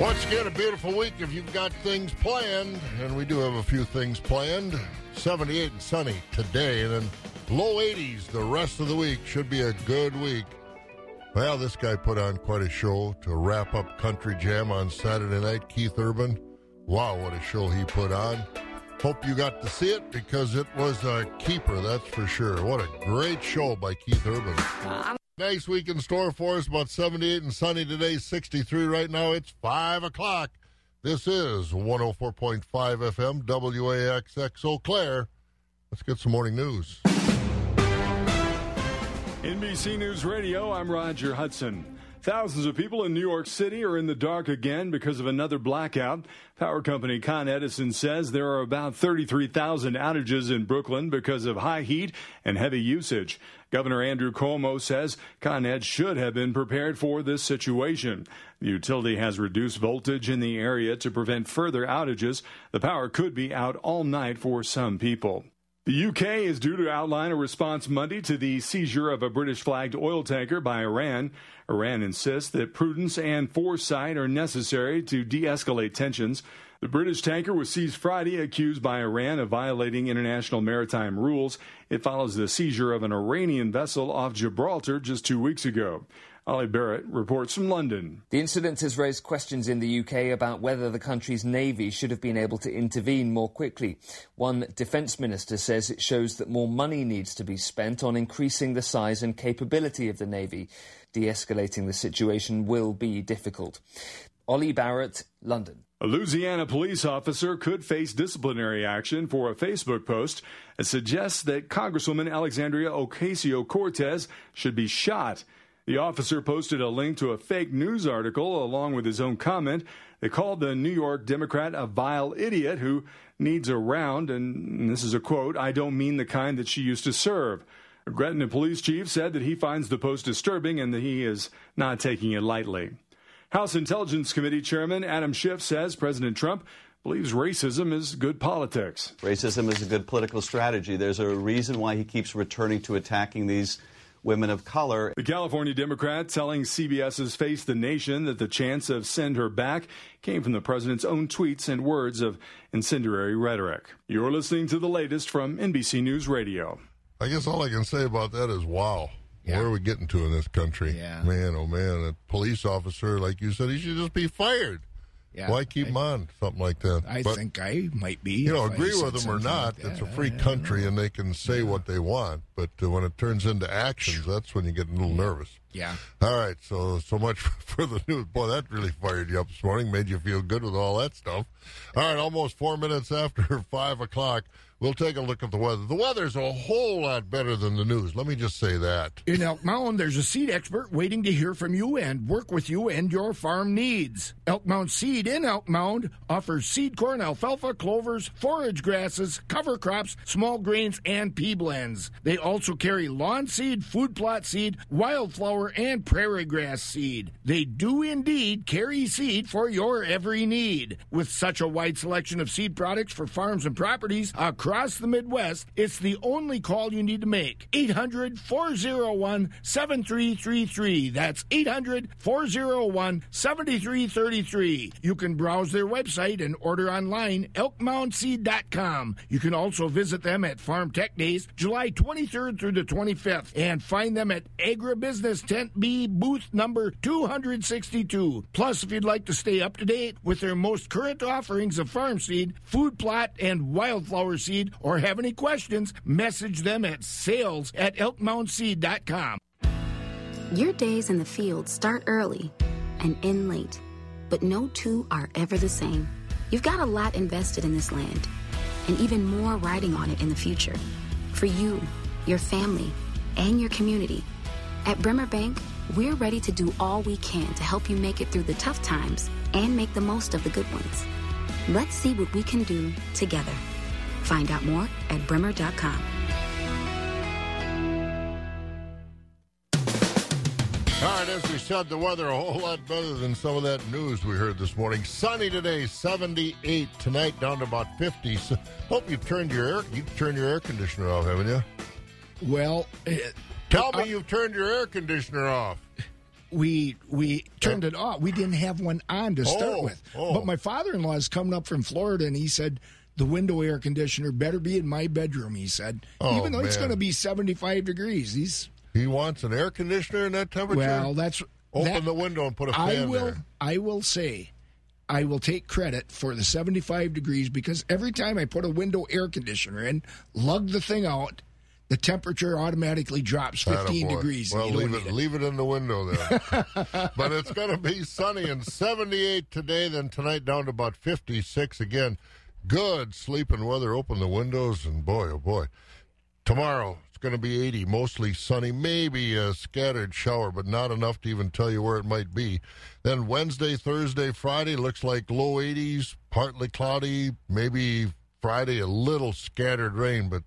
Once again, a beautiful week if you've got things planned, and we do have a few things planned. 78 and sunny today, and then low 80s the rest of the week. Should be a good week. Well, this guy put on quite a show to wrap up Country Jam on Saturday night. Keith Urban. Wow, what a show he put on. Hope you got to see it because it was a keeper, that's for sure. What a great show by Keith Urban. Uh, Nice week in store for us. About 78 and sunny today, 63 right now. It's 5 o'clock. This is 104.5 FM, WAXX Eau Claire. Let's get some morning news. NBC News Radio, I'm Roger Hudson. Thousands of people in New York City are in the dark again because of another blackout. Power company Con Edison says there are about 33,000 outages in Brooklyn because of high heat and heavy usage. Governor Andrew Cuomo says Con Ed should have been prepared for this situation. The utility has reduced voltage in the area to prevent further outages. The power could be out all night for some people. The UK is due to outline a response Monday to the seizure of a British flagged oil tanker by Iran. Iran insists that prudence and foresight are necessary to de escalate tensions. The British tanker was seized Friday, accused by Iran of violating international maritime rules. It follows the seizure of an Iranian vessel off Gibraltar just two weeks ago. Ollie Barrett reports from London. The incident has raised questions in the UK about whether the country's navy should have been able to intervene more quickly. One defence minister says it shows that more money needs to be spent on increasing the size and capability of the navy. De escalating the situation will be difficult. Ollie Barrett, London. A Louisiana police officer could face disciplinary action for a Facebook post that suggests that Congresswoman Alexandria Ocasio Cortez should be shot. The officer posted a link to a fake news article along with his own comment. They called the New York Democrat a vile idiot who needs a round, and this is a quote, I don't mean the kind that she used to serve. Gretna police chief said that he finds the post disturbing and that he is not taking it lightly. House Intelligence Committee Chairman Adam Schiff says President Trump believes racism is good politics. Racism is a good political strategy. There's a reason why he keeps returning to attacking these women of color. The California Democrat telling CBS's Face the Nation that the chance of send her back came from the president's own tweets and words of incendiary rhetoric. You're listening to the latest from NBC News Radio. I guess all I can say about that is wow. Yeah. Where are we getting to in this country? Yeah. Man, oh man, a police officer, like you said, he should just be fired. Yeah, Why keep I, him on? Something like that. I But, think I might be. you know, agree with them or not, like it's a free country and they can say what they want. But uh, when it turns into actions, that's when you get a little nervous. Yeah. All right, so so much for the news. Boy, that really fired you up this morning, made you feel good with all that stuff. All right, almost four minutes after five o'clock, we'll take a look at the weather. The weather's a whole lot better than the news. Let me just say that. In Elk Mound, there's a seed expert waiting to hear from you and work with you and your farm needs. Elk Mound Seed in Elk Mound offers seed corn, alfalfa, clovers, forage grasses, cover crops, small grains, and pea blends. They also carry lawn seed, food plot seed, wildflower, and prairie grass seed. They do indeed carry seed for your every need. With such a wide selection of seed products for farms and properties across the Midwest, it's the only call you need to make. 800 401 7333. That's 800 401 7333. You can browse their website and order online elkmoundseed.com. You can also visit them at Farm Tech Days, July 23rd through the 25th, and find them at Agribusiness Tent B, booth number 262. Plus, if you'd like to stay up to date with their most current offerings of farm seed, food plot, and wildflower seed, or have any questions, message them at sales at elkmoundseed.com. Your days in the field start early and end late, but no two are ever the same. You've got a lot invested in this land, and even more riding on it in the future. For you, your family, and your community. At Bremer Bank, we're ready to do all we can to help you make it through the tough times and make the most of the good ones. Let's see what we can do together. Find out more at bremer.com. All right, as we said, the weather a whole lot better than some of that news we heard this morning. Sunny today, 78 tonight, down to about 50. So, hope you've turned your air you've turned your air conditioner off, haven't you? Well, eh, Tell Uh, me you've turned your air conditioner off. we we turned it off. We didn't have one on to start Oh, with. oh. But my father-in-law is coming up from Florida, and he said the window air conditioner better be in my bedroom. He said, Oh, even though it's going to be seventy-five degrees. He's He wants an air conditioner in that temperature. well, that's Open that- the window and put a fan I will. there. I will say. I will take credit for the 75 degrees because every time I put a window air conditioner in, lug the thing out, the temperature automatically drops 15 degrees. Well, leave need it, leave it in the window then. but it's going to be sunny and 78 today. Then tonight down to about 56 again. Good sleeping weather. Open the windows and boy, oh boy. Tomorrow it's going to be 80, mostly sunny, maybe a scattered shower, but not enough to even tell you where it might be. Then Wednesday, Thursday, Friday looks like low 80s, partly cloudy, maybe Friday a little scattered rain, but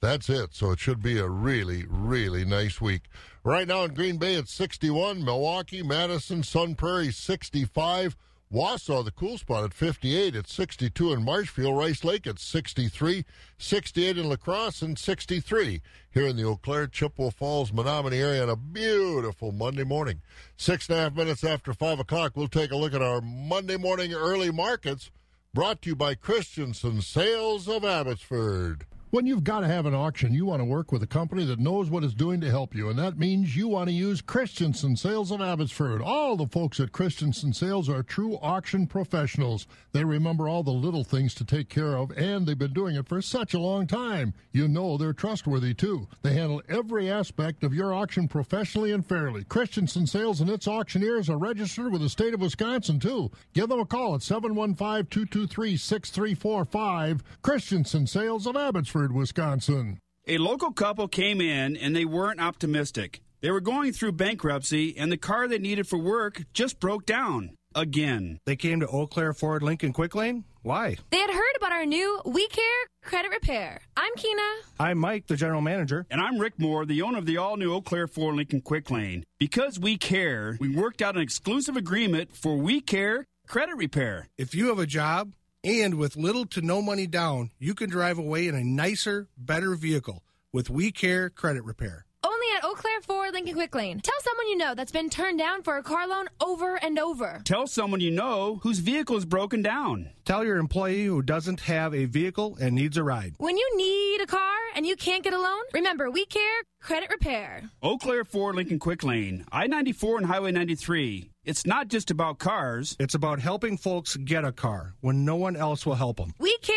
that's it. So it should be a really, really nice week. Right now in Green Bay, it's 61. Milwaukee, Madison, Sun Prairie, 65. Wausau, the cool spot at 58. at 62 in Marshfield. Rice Lake at 63. 68 in La Crosse and 63 here in the Eau Claire, Chippewa Falls, Menomonie area on a beautiful Monday morning. Six and a half minutes after 5 o'clock, we'll take a look at our Monday morning early markets brought to you by Christensen Sales of Abbotsford. When you've got to have an auction, you want to work with a company that knows what it's doing to help you, and that means you want to use Christensen Sales of Abbotsford. All the folks at Christensen Sales are true auction professionals. They remember all the little things to take care of, and they've been doing it for such a long time. You know they're trustworthy too. They handle every aspect of your auction professionally and fairly. Christensen Sales and its auctioneers are registered with the state of Wisconsin too. Give them a call at 715-223-6345. Christensen Sales of Abbotsford, Wisconsin. A local couple came in and they weren't optimistic. They were going through bankruptcy and the car they needed for work just broke down. Again. They came to Eau Claire Ford Lincoln Quick Lane? Why? They had heard about our new We Care Credit Repair. I'm Kina. I'm Mike, the general manager. And I'm Rick Moore, the owner of the all new Eau Claire Ford Lincoln Quick Lane. Because we care, we worked out an exclusive agreement for We Care Credit Repair. If you have a job and with little to no money down, you can drive away in a nicer, better vehicle with We Care Credit Repair. Only at Eau Claire Ford Lincoln Quick Lane. Tell someone you know that's been turned down for a car loan over and over. Tell someone you know whose vehicle is broken down. Tell your employee who doesn't have a vehicle and needs a ride. When you need a car and you can't get a loan, remember We Care Credit Repair. Eau Claire Ford Lincoln Quick Lane, I 94 and Highway 93. It's not just about cars. It's about helping folks get a car when no one else will help them. We Care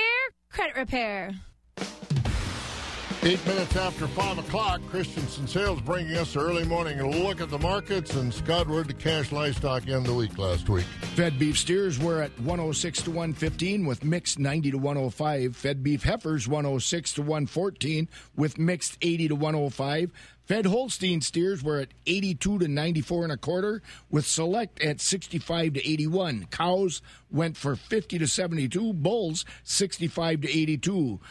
Credit Repair. Eight minutes after 5 o'clock, Christensen Sales bringing us an early morning look at the markets. And Scott, where'd the cash livestock end the week last week? Fed beef steers were at 106 to 115 with mixed 90 to 105. Fed beef heifers 106 to 114 with mixed 80 to 105. Fed Holstein steers were at 82 to 94 and a quarter with select at 65 to 81. Cows went for 50 to 72. Bulls 65 to 82.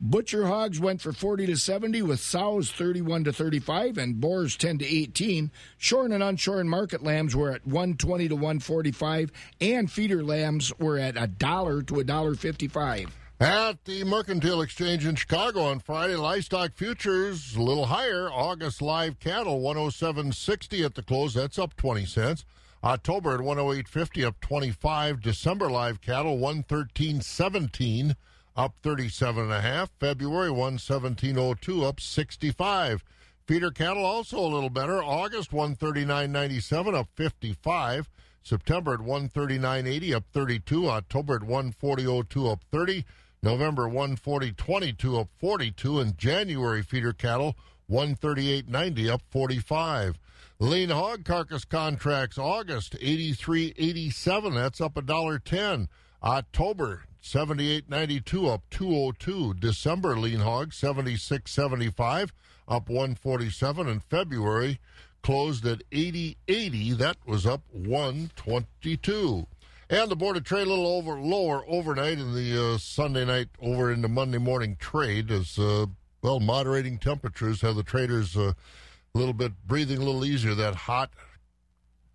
Butcher hogs went for 40 to 70 with sows 31 to 35 and boars 10 to 18. Shorn and unshorn market lambs were at 120 to 145 and feeder lambs were at a dollar to a dollar 55. At the Mercantile Exchange in Chicago on Friday, livestock futures a little higher. August live cattle 107.60 at the close. That's up 20 cents. October at 108.50 up 25. December live cattle 113.17 up 37 and a half. February 117.02 up 65. Feeder cattle also a little better. August 139.97 up 55. September at 139.80 up 32. October at 140.02 up 30. November 140.22 up 42. And January feeder cattle 138.90 up 45. Lean hog carcass contracts August 83.87. That's up a dollar ten. October 78.92 up 202. December lean hog 76.75 up 147 and February closed at 80.80 that was up 122. And the board of trade a little over lower overnight in the uh, Sunday night over into Monday morning trade as uh, well moderating temperatures have the traders uh, a little bit breathing a little easier that hot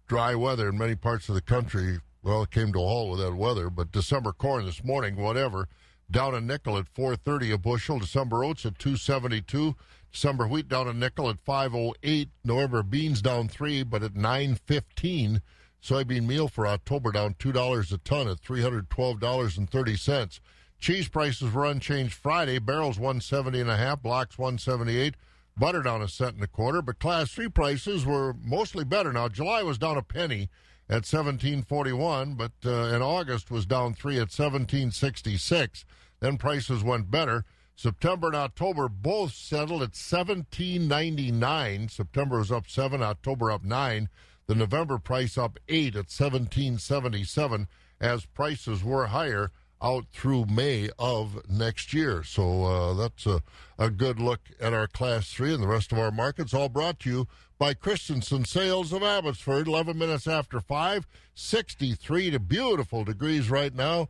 dry weather in many parts of the country well, it came to a halt with that weather, but December corn this morning, whatever, down a nickel at 430 a bushel. December oats at 272. December wheat down a nickel at 508. November beans down three, but at 915. Soybean meal for October down two dollars a ton at three hundred twelve dollars and thirty cents. Cheese prices were unchanged Friday. Barrels one seventy and a half, blocks one seventy eight. Butter down a cent and a quarter, but class three prices were mostly better. Now July was down a penny at seventeen forty one, but uh, in August was down three at seventeen sixty six. Then prices went better. September and October both settled at seventeen ninety nine. September was up seven, October up nine. The November price up eight at 1777 as prices were higher out through May of next year. So uh, that's a, a good look at our Class 3 and the rest of our markets, all brought to you by Christensen Sales of Abbotsford. 11 minutes after 5, 63 to beautiful degrees right now.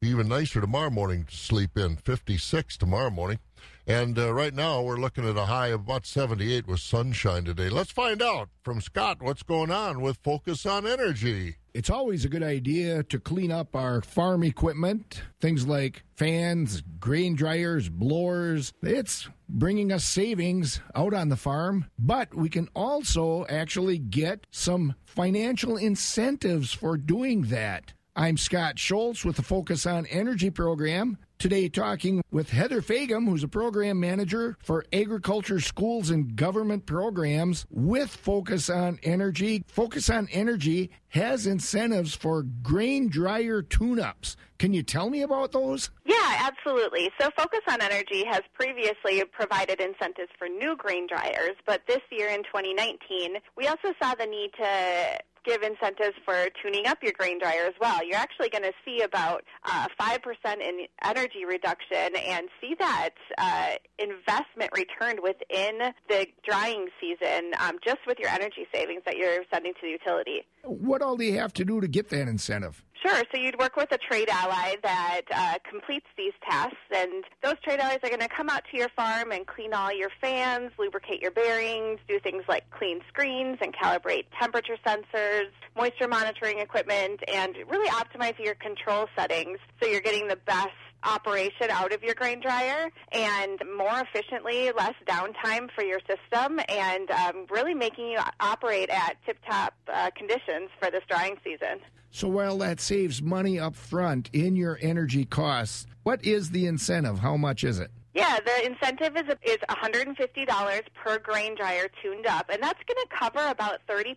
Even nicer tomorrow morning to sleep in, 56 tomorrow morning. And uh, right now, we're looking at a high of about 78 with sunshine today. Let's find out from Scott what's going on with Focus on Energy. It's always a good idea to clean up our farm equipment, things like fans, grain dryers, blowers. It's bringing us savings out on the farm, but we can also actually get some financial incentives for doing that. I'm Scott Schultz with the Focus on Energy program. Today, talking with Heather Fagum, who's a program manager for agriculture schools and government programs with Focus on Energy. Focus on Energy has incentives for grain dryer tune ups. Can you tell me about those? Yeah, absolutely. So, Focus on Energy has previously provided incentives for new grain dryers, but this year in 2019, we also saw the need to give incentives for tuning up your grain dryer as well. You're actually going to see about uh, 5% in energy reduction and see that uh, investment returned within the drying season um, just with your energy savings that you're sending to the utility. What all do you have to do to get that incentive? Sure. So you'd work with a trade ally that uh, completes these tests, and those trade allies are going to come out to your farm and clean all your fans, lubricate your bearings, do things like clean screens and calibrate temperature sensors, moisture monitoring equipment, and really optimize your control settings so you're getting the best operation out of your grain dryer and more efficiently, less downtime for your system, and um, really making you operate at tip-top uh, conditions for this drying season. So while that saves money up front in your energy costs, what is the incentive? How much is it? Yeah, the incentive is is $150 per grain dryer tuned up, and that's going to cover about 30%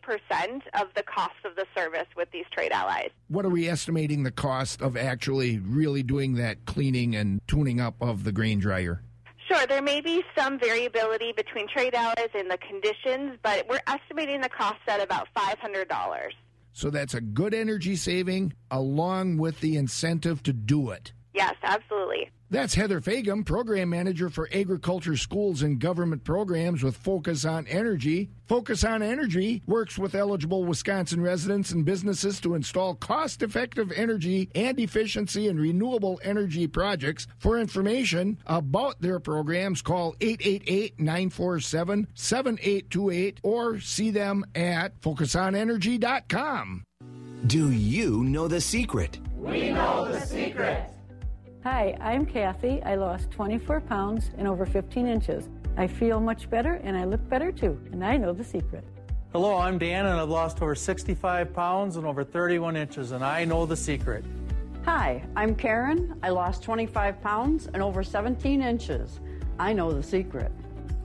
of the cost of the service with these trade allies. What are we estimating the cost of actually really doing that cleaning and tuning up of the grain dryer? Sure, there may be some variability between trade allies and the conditions, but we're estimating the cost at about $500. So that's a good energy saving along with the incentive to do it. Yes, absolutely. That's Heather Fagum, Program Manager for Agriculture Schools and Government Programs with Focus on Energy. Focus on Energy works with eligible Wisconsin residents and businesses to install cost effective energy and efficiency and renewable energy projects. For information about their programs, call 888 947 7828 or see them at focusonenergy.com. Do you know the secret? We know the secret. Hi, I'm Kathy. I lost 24 pounds and over 15 inches. I feel much better and I look better too, and I know the secret. Hello, I'm Dan and I've lost over 65 pounds and over 31 inches, and I know the secret. Hi, I'm Karen. I lost 25 pounds and over 17 inches. I know the secret.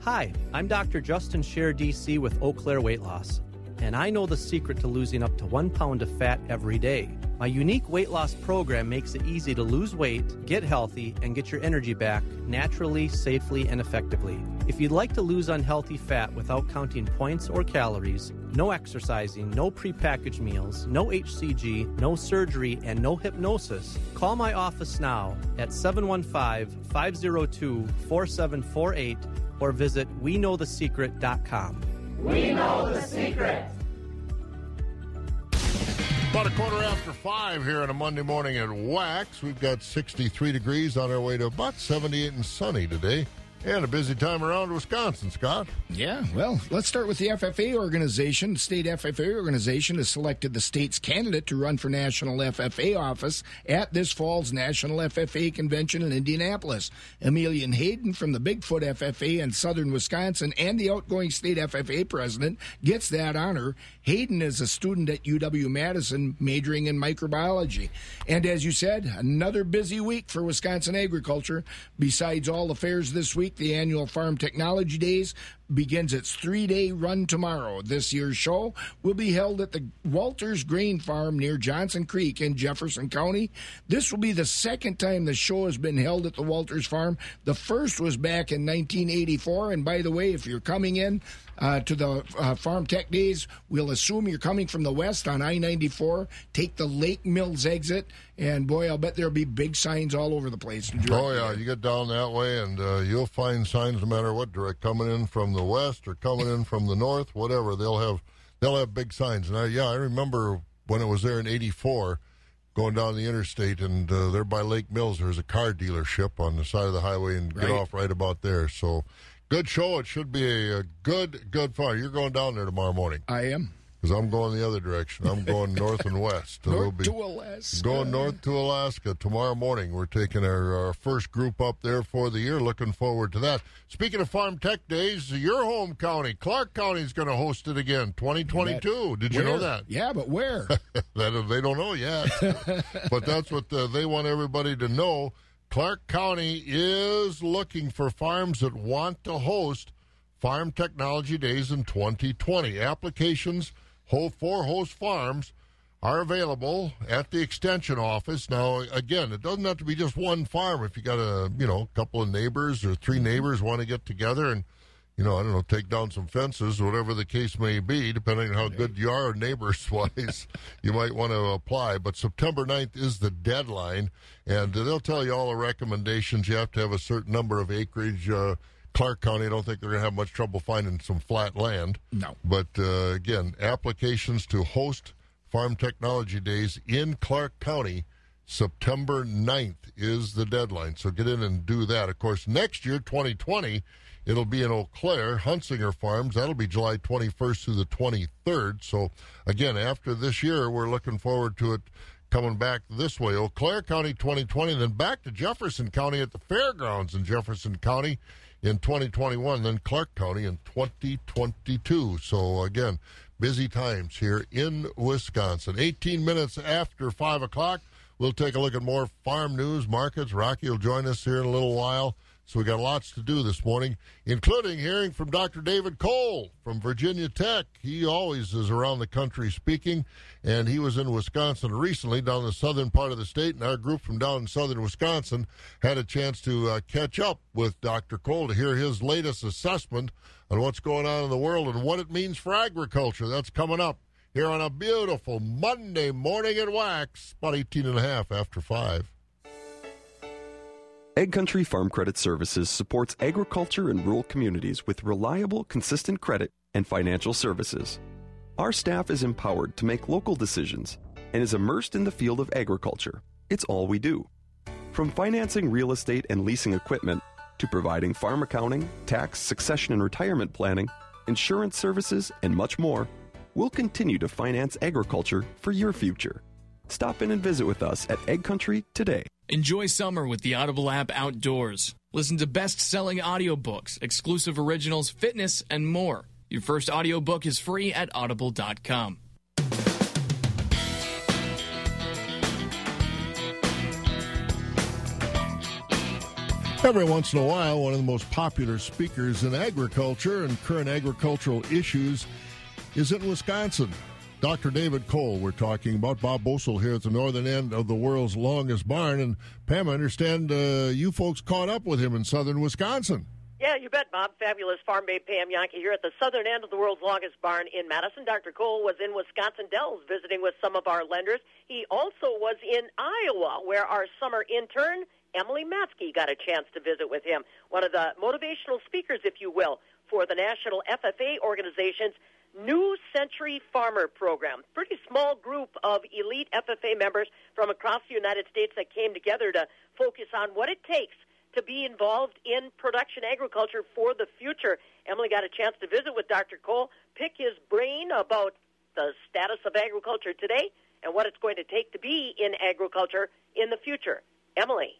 Hi, I'm Dr. Justin Scher, DC with Eau Claire Weight Loss, and I know the secret to losing up to one pound of fat every day. My unique weight loss program makes it easy to lose weight, get healthy, and get your energy back naturally, safely, and effectively. If you'd like to lose unhealthy fat without counting points or calories, no exercising, no prepackaged meals, no HCG, no surgery, and no hypnosis, call my office now at 715 502 4748 or visit WeKnowTheSecret.com. We know the secret. About a quarter after five here on a Monday morning at Wax. We've got 63 degrees on our way to about 78 and sunny today. And a busy time around Wisconsin, Scott. Yeah, well, let's start with the FFA organization. The state FFA organization has selected the state's candidate to run for national FFA office at this fall's National FFA convention in Indianapolis. Emilian Hayden from the Bigfoot FFA in southern Wisconsin and the outgoing state FFA president gets that honor. Hayden is a student at UW Madison majoring in microbiology. And as you said, another busy week for Wisconsin agriculture. Besides all the fairs this week, the annual Farm Technology Days begins its three day run tomorrow. This year's show will be held at the Walters Grain Farm near Johnson Creek in Jefferson County. This will be the second time the show has been held at the Walters Farm. The first was back in 1984. And by the way, if you're coming in, uh, to the uh, Farm Tech Days. We'll assume you're coming from the west on I 94. Take the Lake Mills exit, and boy, I'll bet there'll be big signs all over the place. Oh, yeah. You get down that way, and uh, you'll find signs no matter what direct coming in from the west or coming in from the north, whatever. They'll have they'll have big signs. And I, yeah, I remember when it was there in 84 going down the interstate, and uh, there by Lake Mills, there's a car dealership on the side of the highway, and get off right about there. So, good show. It should be a, a good, good fun. You're going down there tomorrow morning. I am. Because I'm going the other direction. I'm going north and west. North be to Alaska. Going north to Alaska tomorrow morning. We're taking our, our first group up there for the year. Looking forward to that. Speaking of Farm Tech Days, your home county, Clark County, is going to host it again, 2022. Did you know that? Yeah, but where? that they don't know yet. but that's what uh, they want everybody to know. Clark County is looking for farms that want to host Farm Technology Days in 2020. Applications ho- for host farms are available at the extension office. Now, again, it doesn't have to be just one farm. If you got a you know couple of neighbors or three neighbors want to get together and you know, I don't know, take down some fences, whatever the case may be, depending on how good you are neighbors wise, you might want to apply. But September 9th is the deadline, and they'll tell you all the recommendations. You have to have a certain number of acreage. Uh, Clark County, I don't think they're going to have much trouble finding some flat land. No. But uh, again, applications to host Farm Technology Days in Clark County. September 9th is the deadline. So get in and do that. Of course, next year, 2020, it'll be in Eau Claire, Huntsinger Farms. That'll be July 21st through the 23rd. So again, after this year, we're looking forward to it coming back this way. Eau Claire County 2020, then back to Jefferson County at the fairgrounds in Jefferson County in 2021, then Clark County in 2022. So again, busy times here in Wisconsin. 18 minutes after 5 o'clock, we'll take a look at more farm news, markets. Rocky will join us here in a little while. So we got lots to do this morning, including hearing from Dr. David Kohl from Virginia Tech. He always is around the country speaking, and he was in Wisconsin recently, down the southern part of the state. And our group from down in southern Wisconsin had a chance to uh, catch up with Dr. Kohl to hear his latest assessment on what's going on in the world and what it means for agriculture. That's coming up here on a beautiful Monday morning at Wax, about 18 and a half after 5. AgCountry Farm Credit Services supports agriculture and rural communities with reliable, consistent credit and financial services. Our staff is empowered to make local decisions and is immersed in the field of agriculture. It's all we do. From financing real estate and leasing equipment to providing farm accounting, tax, succession and retirement planning, insurance services, and much more, we'll continue to finance agriculture for your future. Stop in and visit with us at AgCountry today. Enjoy summer with the Audible app outdoors. Listen to best-selling audiobooks, exclusive originals, fitness, and more. Your first audiobook is free at audible.com. Every once in a while, one of the most popular speakers in agriculture and current agricultural issues is in Wisconsin. Dr. David Kohl, we're talking about Bob Bosold here at the northern end of the world's longest barn. And Pam, I understand uh, you folks caught up with him in southern Wisconsin. Yeah, you bet, Bob. Fabulous farm babe Pam Jahnke here at the southern end of the world's longest barn in Madison. Dr. Kohl was in Wisconsin Dells visiting with some of our lenders. He also was in Iowa, where our summer intern, Emily Matsky, got a chance to visit with him. One of the motivational speakers, if you will, for the National FFA organization's New Century Farmer Program. Pretty small group of elite FFA members from across the United States that came together to focus on what it takes to be involved in production agriculture for the future. Emily got a chance to visit with Dr. Kohl, pick his brain about the status of agriculture today and what it's going to take to be in agriculture in the future. Emily.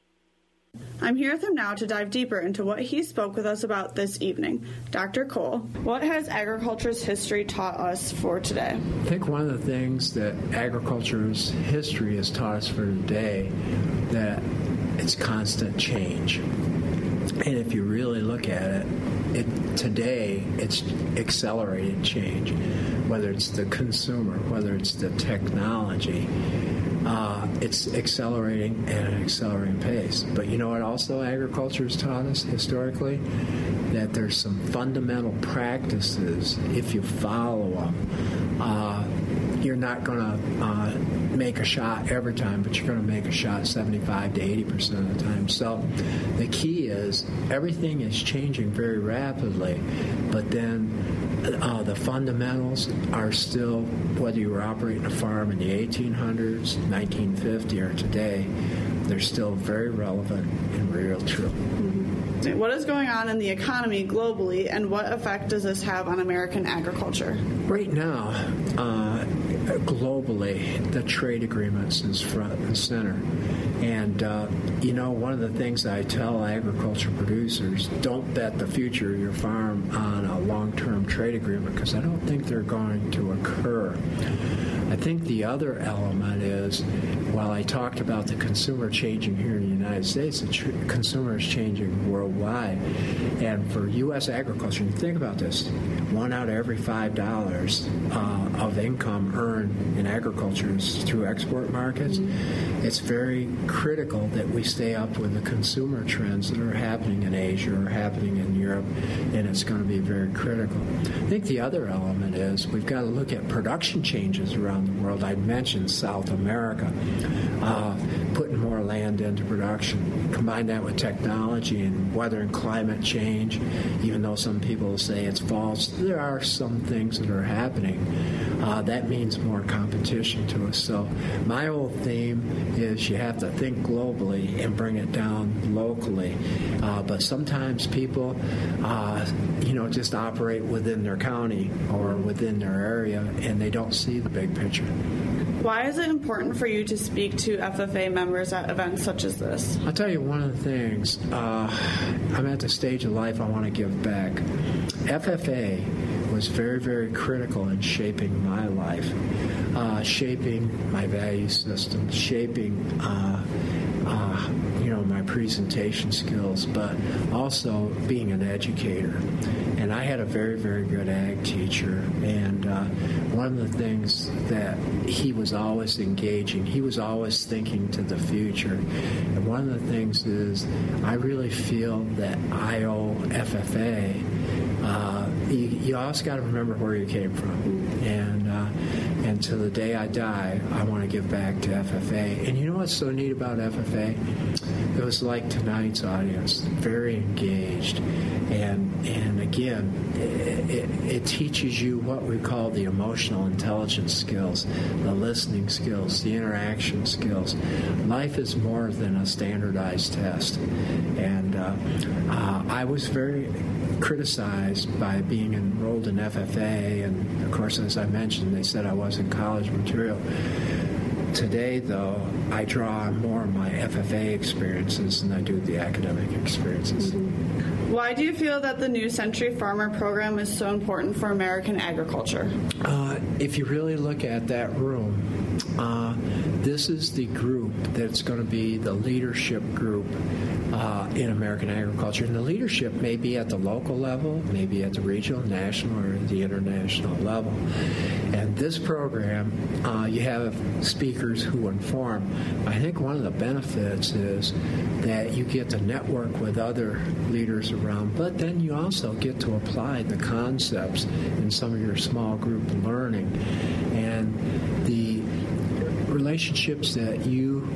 I'm here with him now to dive deeper into what he spoke with us about this evening. Dr. Kohl, what has agriculture's history taught us for today? I think one of the things that agriculture's history has taught us for today that it's constant change. And if you really look at it, it today it's accelerated change, whether it's the consumer, whether it's the technology. Uh, it's accelerating at an accelerating pace. But you know what also agriculture has taught us historically? That there's some fundamental practices, if you follow them, uh, you're not going to uh, make a shot every time, but you're going to make a shot 75 to 80 percent of the time. So the key is everything is changing very rapidly, but then uh, the fundamentals are still, whether you were operating a farm in the 1800s, 1950, or today, they're still very relevant and real true. Mm-hmm. What is going on in the economy globally, and what effect does this have on American agriculture? Right now, uh, globally, the trade agreements is front and center. And, uh, you know, one of the things I tell agriculture producers don't bet the future of your farm on a long term trade agreement because I don't think they're going to occur. I think the other element is while I talked about the consumer changing here in the United States, the tr- consumer is changing worldwide. And for U.S. agriculture, you think about this one out of every five dollars uh, of income earned in agriculture is through export markets. Mm-hmm. It's very critical that we stay up with the consumer trends that are happening in Asia or happening in Europe, and it's going to be very critical. I think the other element is we've got to look at production changes around the world. I mentioned South America, uh, putting more land into production. Combine that with technology and weather and climate change, even though some people say it's false, there are some things that are happening. Uh, that means more competition to us. So my old theme is you have to think globally and bring it down locally. Uh, but sometimes people, uh, you know, just operate within their county or within their area and they don't see the big picture. Why is it important for you to speak to FFA members at events such as this? I'll tell you one of the things. Uh, I'm at the stage of life I want to give back. FFA was very, very critical in shaping my life, uh, shaping my value system, shaping, uh, uh, you know, my presentation skills, but also being an educator. And I had a very, very good ag teacher, and uh, one of the things that he was always engaging, he was always thinking to the future. And one of the things is, I really feel that I owe FFA uh, you, you always got to remember where you came from. And uh, and to the day I die, I want to give back to FFA. And you know what's so neat about FFA? It was like tonight's audience, very engaged, and and again, it, it, it teaches you what we call the emotional intelligence skills, the listening skills, the interaction skills. Life is more than a standardized test, and uh, uh, I was very criticized by being enrolled in FFA, and of course, as I mentioned, they said I wasn't college material. Today, though, I draw on more of my FFA experiences than I do the academic experiences. Mm-hmm. Why do you feel that the New Century Farmer program is so important for American agriculture? Uh, if you really look at that room, uh, this is the group that's going to be the leadership group uh, in American agriculture. And the leadership may be at the local level, maybe at the regional, national, or the international level. And this program, uh, you have speakers who inform. I think one of the benefits is that you get to network with other leaders around, but then you also get to apply the concepts in some of your small group learning. And the relationships that you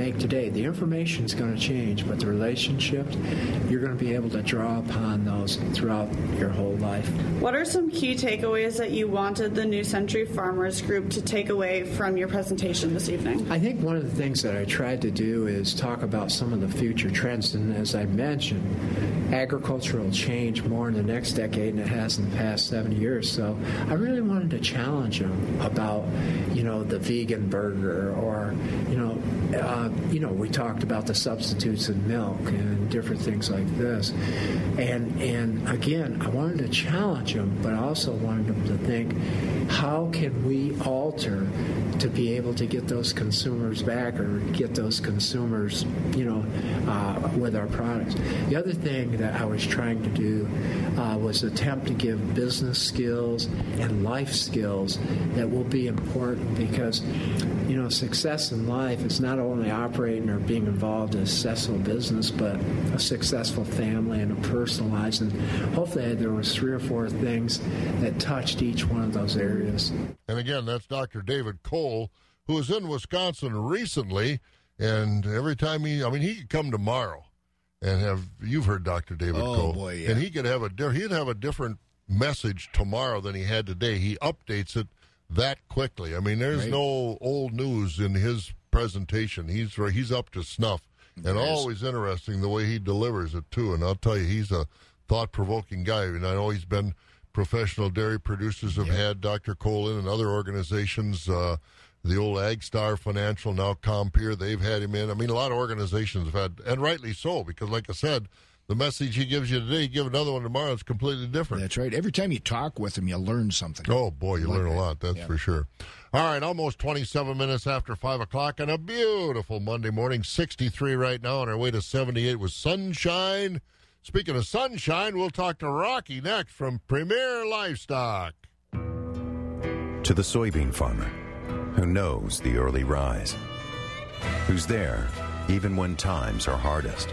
make today. The information is going to change, but the relationships, you're going to be able to draw upon those throughout your whole life. What are some key takeaways that you wanted the New Century Farmers Group to take away from your presentation this evening? I think one of the things that I tried to do is talk about some of the future trends, and as I mentioned, agriculture will change more in the next decade than it has in the past 70 years. So I really wanted to challenge them about, you know, the vegan burger or, you know, uh, you know, we talked about the substitutes in milk and different things like this, and and again, I wanted to challenge them, but I also wanted them to think, how can we alter to be able to get those consumers back or get those consumers, you know, uh, with our products. The other thing that I was trying to do uh, was attempt to give business skills and life skills that will be important because, you know, success in life is not only operating or being involved in a successful business, but a successful family and a personal life. And hopefully there was three or four things that touched each one of those areas. And again, that's Dr. David Kohl, who was in Wisconsin recently. And every time he, I mean, he could come tomorrow and have, you've heard Dr. David Oh, Kohl. boy, yeah. And he could have a, di- he'd have a different message tomorrow than he had today. He updates it that quickly. I mean, there's Right. no old news in his presentation. He's, he's up to snuff and always interesting the way he delivers it too. And I'll tell you, he's a thought-provoking guy. And I know he's been professional dairy producers have had Dr. Kohl in and other organizations. Uh, the old Ag Star Financial, now Compeer, they've had him in. I mean, a lot of organizations have had, and rightly so, because like I said, the message he gives you today, you give another one tomorrow, it's completely different. That's right. Every time you talk with him, you learn something. Oh boy, you Like learn a lot. That's Yeah. for sure. All right, almost 27 minutes after five o'clock on a beautiful Monday morning. 63 right now, on our way to 78 with sunshine. Speaking of sunshine, we'll talk to Rocky next from Premier Livestock. To the soybean farmer who knows the early rise, who's there even when times are hardest,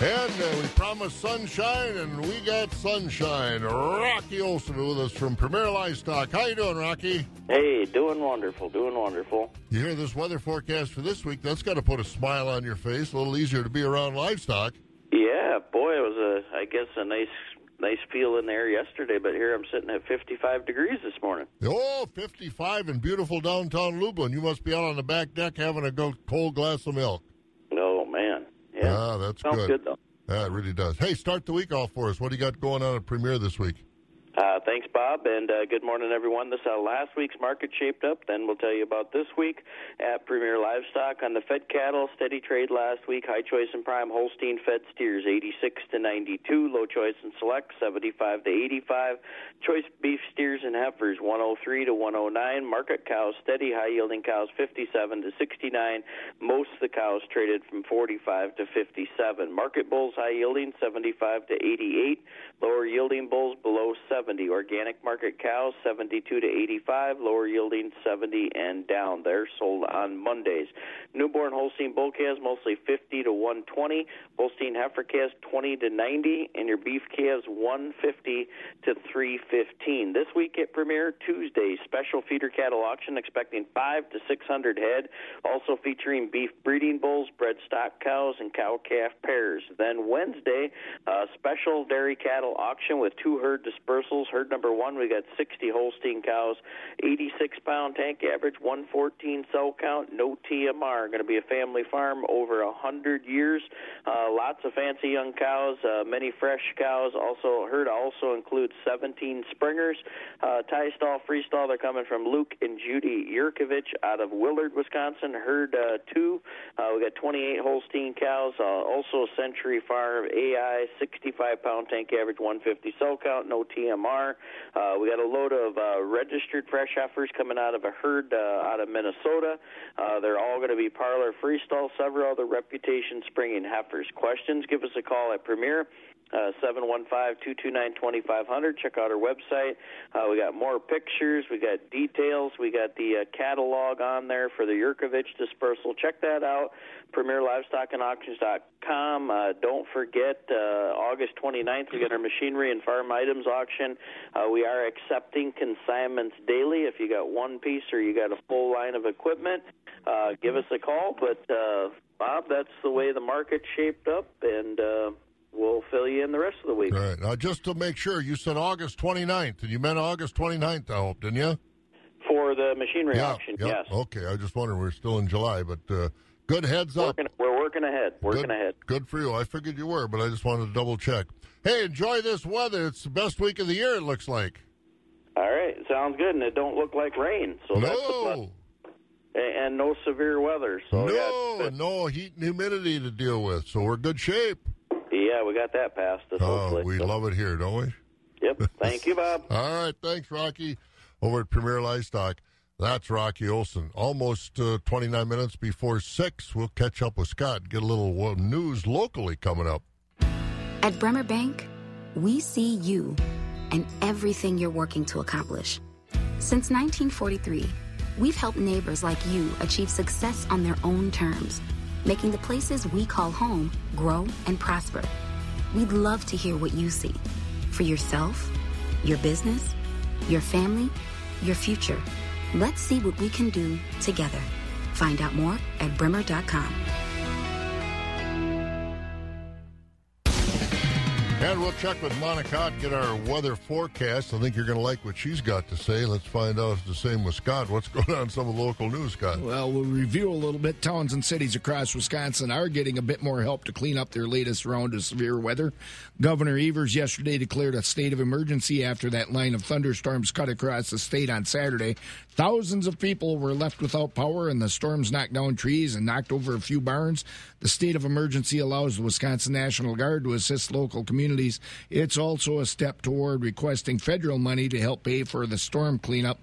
And uh, we promised sunshine, and we got sunshine. Rocky Olson with us from Premier Livestock. How you doing, Rocky? Hey, doing wonderful, doing wonderful. You hear this weather forecast for this week? That's got to put a smile on your face. A little easier to be around livestock. Yeah, boy, it was a, I guess, a nice, nice feel in there yesterday. But here I'm sitting at 55 degrees this morning. Oh, 55 in beautiful downtown Lublin. You must be out on the back deck having a cold glass of milk. Oh Ah, that's sounds good. good though. Yeah, it really does. Hey, start the week off for us. What do you got going on at Premier this week? Uh, thanks, Bob, and uh, good morning, everyone. This is how last week's market shaped up. Then we'll tell you about this week at Premier Livestock on the fed cattle. Steady trade last week. High choice and prime Holstein fed steers 86 to 92. Low choice and select 75 to 85. Choice beef steers and heifers 103 to 109. Market cows steady. High yielding cows 57 to 69. Most of the cows traded from 45 to 57. Market bulls high yielding 75 to 88. Lower yielding bulls below 70. Organic market cows 72 to 85. Lower yielding 70 and down. They're sold on Mondays. Newborn Holstein bull calves mostly 50 to 120. Holstein heifer calves 20 to 90, and your beef calves 150 to 315. This week at Premier Tuesday special feeder cattle auction expecting five to 600 head. Also featuring beef breeding bulls, bred stock cows, and cow calf pairs. Then Wednesday, uh, special dairy cattle auction with two herd dispersals. Herd number one, we got 60 Holstein cows, 86 pound tank average, 114 cell count, no TMR. Going to be a family farm over hundred years. Uh, lots of fancy young cows, uh, many fresh cows. Also, herd also includes 17 springers. Uh, tie stall, freestall. They're coming from Luke and Judy Yurkovich out of Willard, Wisconsin. Herd uh, two. Uh, we got 28 Holstein cows. Uh, also, Century Farm AI, 65 pound tank average, 150 cell count, no TMR. Uh, we got a load of uh, registered fresh heifers coming out of a herd uh, out of Minnesota. Uh, they're all going to be parlor freestall. Several other reputation springing heifers. Questions? Give us a call at Premier Uh, 715-229-2500. Check out our website. Uh, we got more pictures. We got details. We got the uh, catalog on there for the Yurkovich dispersal. Check that out. PremierLivestockandAuctions.com. Uh, don't forget, uh, August 29th, we got our machinery and farm items auction. Uh, we are accepting consignments daily. If you got one piece or you got a full line of equipment, uh, give us a call. But uh, Bob, that's the way the market shaped up, and uh, we'll fill you in the rest of the week. All right. Now, just to make sure, you said August 29th, and you meant August 29th, I hope, didn't you? For the machinery yeah, auction, yeah. yes. Okay, I just wondered. We're still in July, but uh, good heads up. Working, we're working ahead. Working good, ahead. Good for you. I figured you were, but I just wanted to double check. Hey, enjoy this weather. It's the best week of the year, it looks like. All right, sounds good, and it don't look like rain, so that's a plus. No, And, and no severe weather, so no, yeah, no heat and humidity to deal with, so we're good shape. Yeah, we got that passed. us. Oh, hopefully. we So- love it here, don't we? Yep. Thank you, Bob. All right, thanks, Rocky. Over at Premier Livestock. That's Rocky Olson. Almost uh, 29 minutes before 6. We'll catch up with Scott, get a little uh, news locally coming up. At Bremer Bank, we see you and everything you're working to accomplish. Since 1943, we've helped neighbors like you achieve success on their own terms, making the places we call home grow and prosper. We'd love to hear what you see for yourself, your business, your family, your future. Let's see what we can do together. Find out more at bremer.com. And we'll check with Monica get our weather forecast. I think you're going to like what she's got to say. Let's find out if it's the same with Scott. What's going on in some of the local news, Scott? Well, we'll review a little bit. Towns and cities across Wisconsin are getting a bit more help to clean up their latest round of severe weather. Governor Evers yesterday declared a state of emergency after that line of thunderstorms cut across the state on Saturday. Thousands of people were left without power, and the storms knocked down trees and knocked over a few barns. The state of emergency allows the Wisconsin National Guard to assist local communities. It's also a step toward requesting federal money to help pay for the storm cleanup.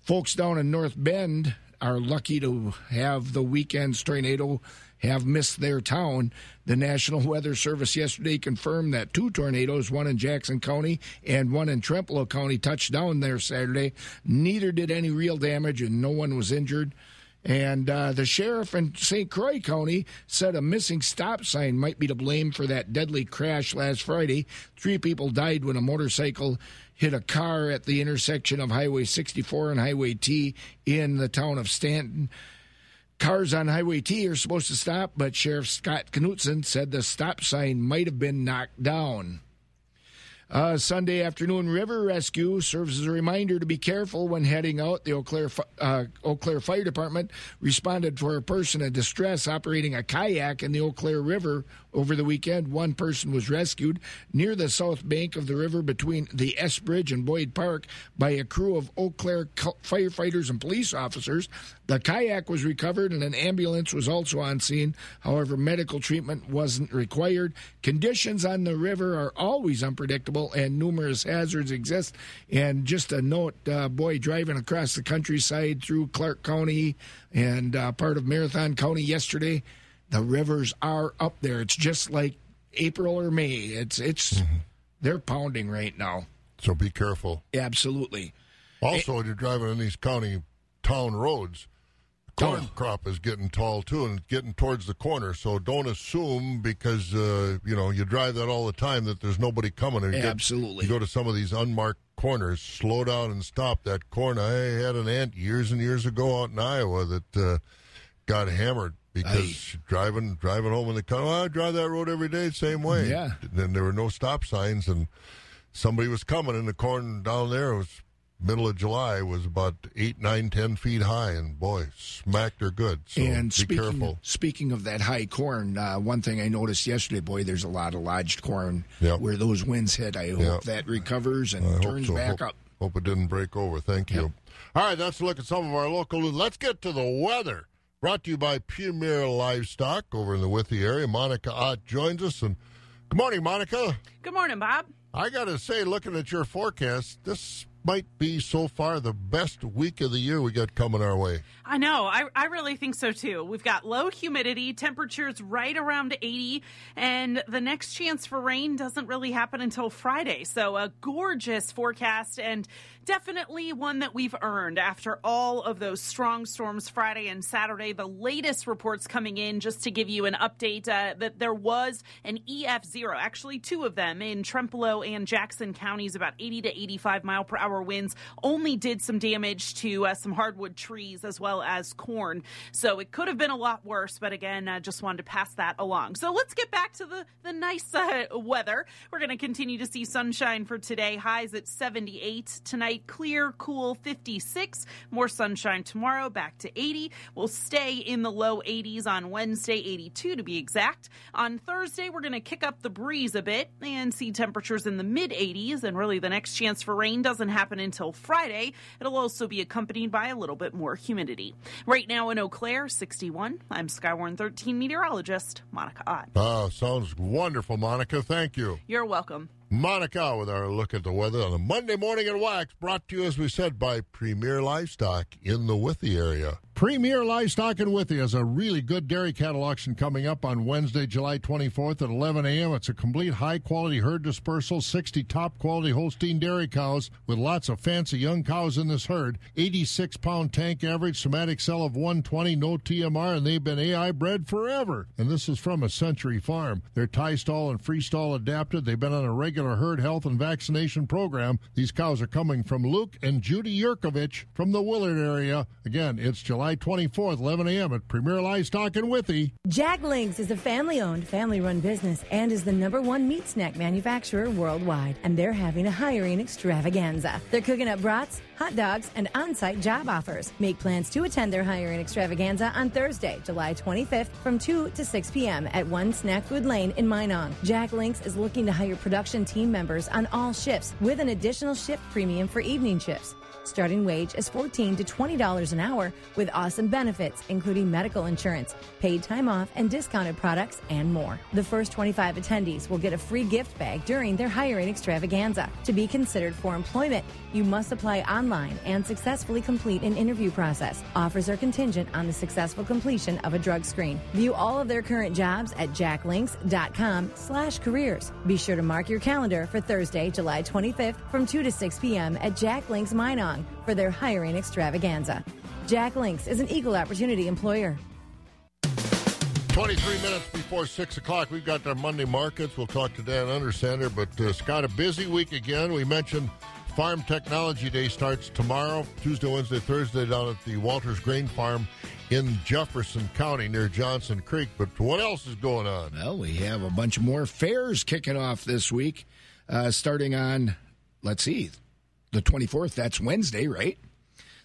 Folks down in North Bend are lucky to have the weekend's tornado have missed their town. The National Weather Service yesterday confirmed that two tornadoes, one in Jackson County and one in Trempealeau County, touched down there Saturday. Neither did any real damage, and no one was injured. And uh, the sheriff in St. Croix County said a missing stop sign might be to blame for that deadly crash last Friday. Three people died when a motorcycle hit a car at the intersection of Highway 64 and Highway T in the town of Stanton. Cars on Highway T are supposed to stop, but Sheriff Scott Knutson said the stop sign might have been knocked down. Uh, Sunday afternoon river rescue serves as a reminder to be careful when heading out. The Eau Claire, uh, Eau Claire Fire Department responded for a person in distress operating a kayak in the Eau Claire River over the weekend. One person was rescued near the south bank of the river between the S Bridge and Boyd Park by a crew of Eau Claire firefighters and police officers. The kayak was recovered and an ambulance was also on scene. However, medical treatment wasn't required. Conditions on the river are always unpredictable and numerous hazards exist. And just a note, uh, boy, driving across the countryside through Clark County and uh, part of Marathon County yesterday, the rivers are up there. It's just like April or May. It's it's they're pounding right now. So be careful. Absolutely. Also, when you're driving on these county town roads, corn crop is getting tall too, and getting towards the corner. So don't assume because uh, you know you drive that all the time that there's nobody coming. And you get- Absolutely. you go to some of these unmarked corners, slow down and stop that corner. I had an aunt years and years ago out in Iowa that uh, got hammered because driving driving home in the car. Well, I drive that road every day, same way. Yeah. Then there were no stop signs, and somebody was coming in the corn down there. It was middle of July. Was about eight, nine, ten feet high, and boy, smacked her good. So and be speaking, careful. speaking of that high corn, uh, one thing I noticed yesterday, boy, there's a lot of lodged corn where those winds hit. I hope Yep. that recovers and I turns so. back hope, up. Hope it didn't break over. Thank you. All right, let's look at some of our local. Let's get to the weather. Brought to you by Premier Livestock over in the Withee area. Monica Ott joins us. And good morning, Monica. Good morning, Bob. I got to say, looking at your forecast, this might be so far the best week of the year we got coming our way. I know. I, I really think so too. We've got low humidity, temperatures right around 80, and the next chance for rain doesn't really happen until Friday. So, a gorgeous forecast and definitely one that we've earned after all of those strong storms Friday and Saturday. The latest reports coming in, just to give you an update, uh, that there was an EF0, actually two of them in Trempealeau and Jackson counties, about 80 to 85 mile per hour winds, only did some damage to uh, some hardwood trees as well as corn. So it could have been a lot worse, but again, uh, just wanted to pass that along. So let's get back to the, the nice uh, weather. We're going to continue to see sunshine for today, highs at 78 tonight clear, cool 56. More sunshine tomorrow, back to 80. We'll stay in the low 80s on Wednesday, 82 to be exact. On Thursday, we're going to kick up the breeze a bit and see temperatures in the mid 80s. And really, the next chance for rain doesn't happen until Friday. It'll also be accompanied by a little bit more humidity. Right now in Eau Claire, 61. I'm Skywarn 13 meteorologist Monica Ott. Oh, sounds wonderful, Monica. Thank you. You're welcome. Monica with our look at the weather on a Monday morning at Wax, brought to you, as we said, by Premier Livestock in the Withee area. Premier Livestock in Withee has a really good dairy cattle auction coming up on Wednesday, July 24th at 11 a.m. It's a complete high quality herd dispersal, 60 top quality Holstein dairy cows with lots of fancy young cows in this herd. 86 pound tank average, somatic cell of 120, no TMR, and they've been AI bred forever. And this is from a Century Farm. They're tie stall and freestall adapted. They've been on a regular herd health and vaccination program. These cows are coming from Luke and Judy Yurkovich from the Willard area. Again, it's July 24th, 11 a.m. at Premier Livestock in Withee. Jack Link's is a family owned, family run business and is the number one meat snack manufacturer worldwide. And they're having a hiring extravaganza. They're cooking up brats, hot dogs, and on site job offers. Make plans to attend their hiring extravaganza on Thursday, July 25th from 2 to 6 p.m. at 1 Snack Food Lane in Minong. Jack Link's is looking to hire production team members on all shifts with an additional shift premium for evening shifts. Starting wage is 14 to $20 an hour with awesome benefits, including medical insurance, paid time off, and discounted products, and more. The first 25 attendees will get a free gift bag during their hiring extravaganza. To be considered for employment, you must apply online and successfully complete an interview process. Offers are contingent on the successful completion of a drug screen. View all of their current jobs at jacklinks.com slash careers. Be sure to mark your calendar for Thursday, July 25th from 2 to 6 p.m. at Jack Link's Minong for their hiring extravaganza. Jack Link's is an equal opportunity employer. 23 minutes before 6 o'clock, we've got our Monday markets. We'll talk to Dan Undersander, but uh, Scott, a busy week again. We mentioned Farm Technology Day starts tomorrow, Tuesday, Wednesday, Thursday, down at the Walters Grain Farm in Jefferson County near Johnson Creek. But what else is going on? Well, we have a bunch more fairs kicking off this week, uh, starting on, let's see, the 24th. That's Wednesday, right?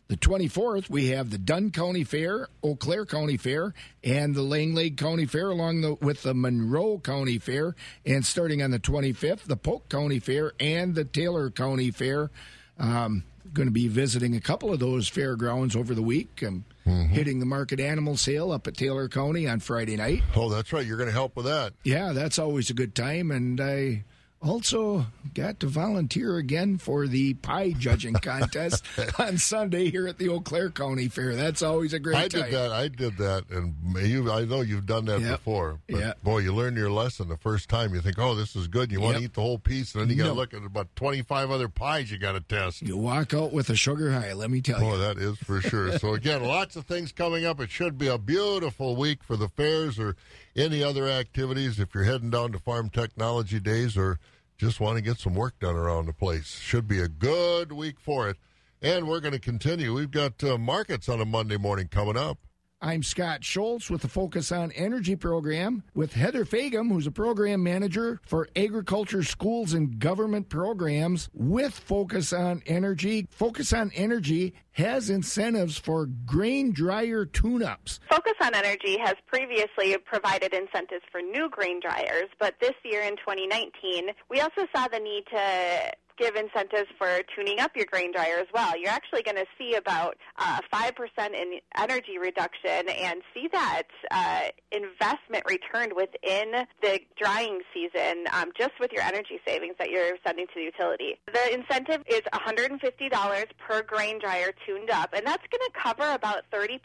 The 24th, we have the Dunn County Fair, Eau Claire County Fair, and the Langlade County Fair, along the, with the Monroe County Fair. And starting on the 25th, the Polk County Fair and the Taylor County Fair. Um, going to be visiting a couple of those fairgrounds over the week. and mm-hmm. hitting the market animal sale up at Taylor County on Friday night. Oh, that's right. You're going to help with that. Yeah, that's always a good time. And I also got to volunteer again for the pie judging contest on Sunday here at the Eau Claire County Fair. That's always a great I time. did that. I did that, and you. I know you've done that yep. before. But yeah. boy, you learn your lesson the first time. You think, "Oh, this is good." You want yep. to eat the whole piece, and then you got to no. look at about twenty-five other pies you got to test. You walk out with a sugar high. Let me tell you. Oh, that is for sure. so again, lots of things coming up. It should be a beautiful week for the fairs or any other activities. If you're heading down to Farm Technology Days or just want to get some work done around the place. Should be a good week for it. And we're going to continue. We've got uh, markets on a Monday morning coming up. I'm Scott Schultz with the Focus on Energy program with Heather Fagum, who's a program manager for agriculture, schools, and government programs with Focus on Energy. Focus on Energy has incentives for grain dryer tune ups. Focus on Energy has previously provided incentives for new grain dryers, but this year in 2019, we also saw the need to give incentives for tuning up your grain dryer as well. You're actually going to see about uh, 5% in energy reduction and see that uh, investment returned within the drying season um, just with your energy savings that you're sending to the utility. The incentive is $150 per grain dryer tuned up, and that's going to cover about 30%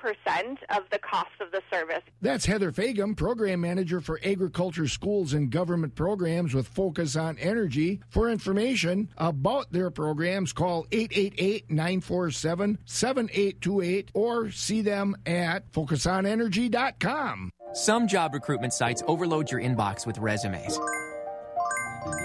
of the cost of the service. That's Heather Fagum, Program Manager for Agriculture Schools and Government Programs with Focus on Energy. For information about their programs, call 888 947 7828 or see them at focusonenergy.com. Some job recruitment sites overload your inbox with resumes.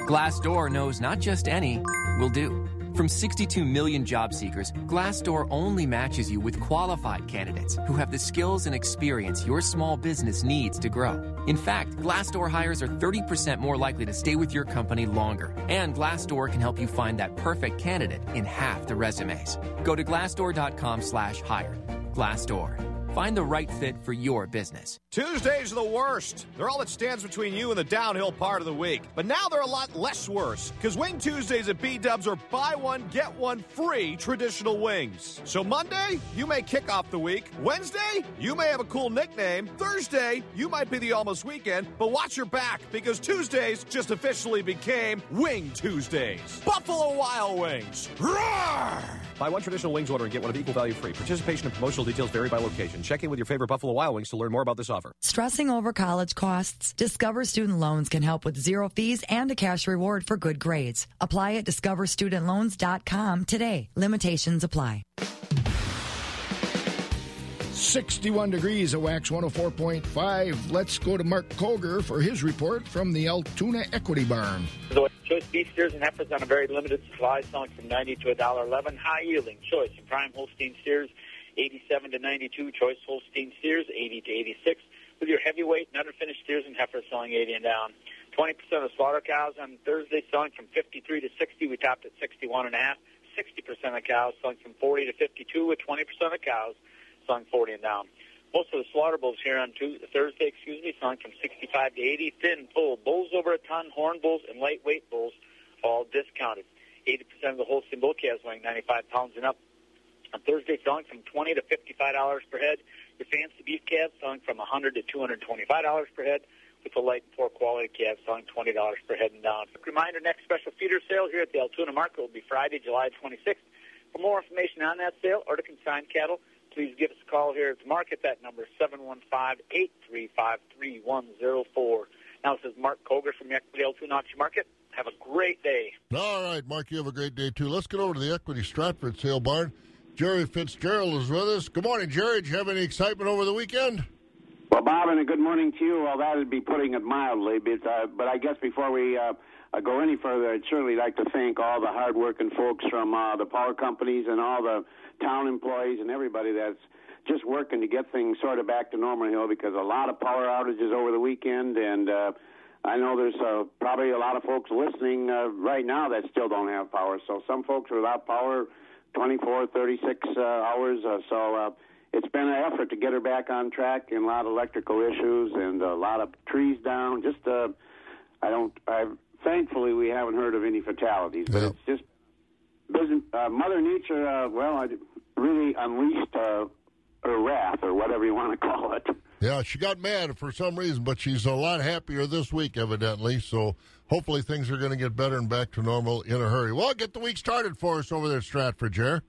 Glassdoor knows not just any will do. From 62 million job seekers, Glassdoor only matches you with qualified candidates who have the skills and experience your small business needs to grow. In fact, Glassdoor hires are 30% more likely to stay with your company longer. And Glassdoor can help you find that perfect candidate in half the resumes. Go to glassdoor.com/hire. Glassdoor. Find the right fit for your business. Tuesdays are the worst. They're all that stands between you and the downhill part of the week. But now they're a lot less worse because Wing Tuesdays at B Dubs are buy one, get one free traditional wings. So Monday, you may kick off the week. Wednesday, you may have a cool nickname. Thursday, you might be the almost weekend. But watch your back because Tuesdays just officially became Wing Tuesdays. Buffalo Wild Wings. Roar! Buy one traditional wings order and get one of equal value free. Participation and promotional details vary by location. Check in with your favorite Buffalo Wild Wings to learn more about this offer. Stressing over college costs? Discover Student Loans can help with zero fees and a cash reward for good grades. Apply at discoverstudentloans.com today. Limitations apply. 61 degrees at Wax 104.5. Let's go to Mark Koger for his report from the Altoona Equity Barn. Choice beef steers and heifers on a very limited supply, selling from 90 to $1.11. High yielding choice and prime Holstein steers, 87 to 92. Choice Holstein steers, 80 to 86. With your heavyweight and underfinished steers and heifers selling 80 and down. 20% of slaughter cows on Thursday selling from 53 to 60. We topped at 61 and a half. 60% of cows selling from 40 to 52, with 20% of cows selling 40 and down. Most of the slaughter bulls here on Tuesday, Thursday, excuse me, selling from 65 to 80. Thin, full, bulls over a ton, horn bulls, and lightweight bulls, all discounted. 80% of the Holstein bull calves weighing 95 pounds and up. On Thursday, selling from 20 to $55 per head. Your fancy beef calves selling from 100 to $225 per head. With the light and poor quality calves selling $20 per head and down. Quick reminder, next special feeder sale here at the Altoona Market will be Friday, July 26th. For more information on that sale or to consign cattle, please give us a call here at the market. That number is 715-835-3104. Now this is Mark Koger from the Equity Altoona Auction Market. Have a great day. All right, Mark, you have a great day too. Let's get over to the Equity Stratford sale barn. Jerry Fitzgerald is with us. Good morning, Jerry. Did you have any excitement over the weekend? Well, Bob, and a good morning to you. Well, that would be putting it mildly, but, uh, but I guess before we uh, uh, go any further, I'd certainly like to thank all the hardworking folks from uh, the power companies and all the town employees and everybody that's just working to get things sort of back to normal here because a lot of power outages over the weekend and uh, I know there's uh, probably a lot of folks listening uh, right now that still don't have power. So some folks are without power 24, 36 uh, hours. Uh, so uh, it's been an effort to get her back on track and a lot of electrical issues and a lot of trees down. Just uh, I don't. I thankfully we haven't heard of any fatalities, but it's just business, uh, Mother Nature. Uh, well, I really unleashed uh, her wrath or whatever you want to call it. Yeah, she got mad for some reason, but she's a lot happier this week, evidently. So hopefully things are going to get better and back to normal in a hurry. Well, get the week started for us over there at Stratford, Jer.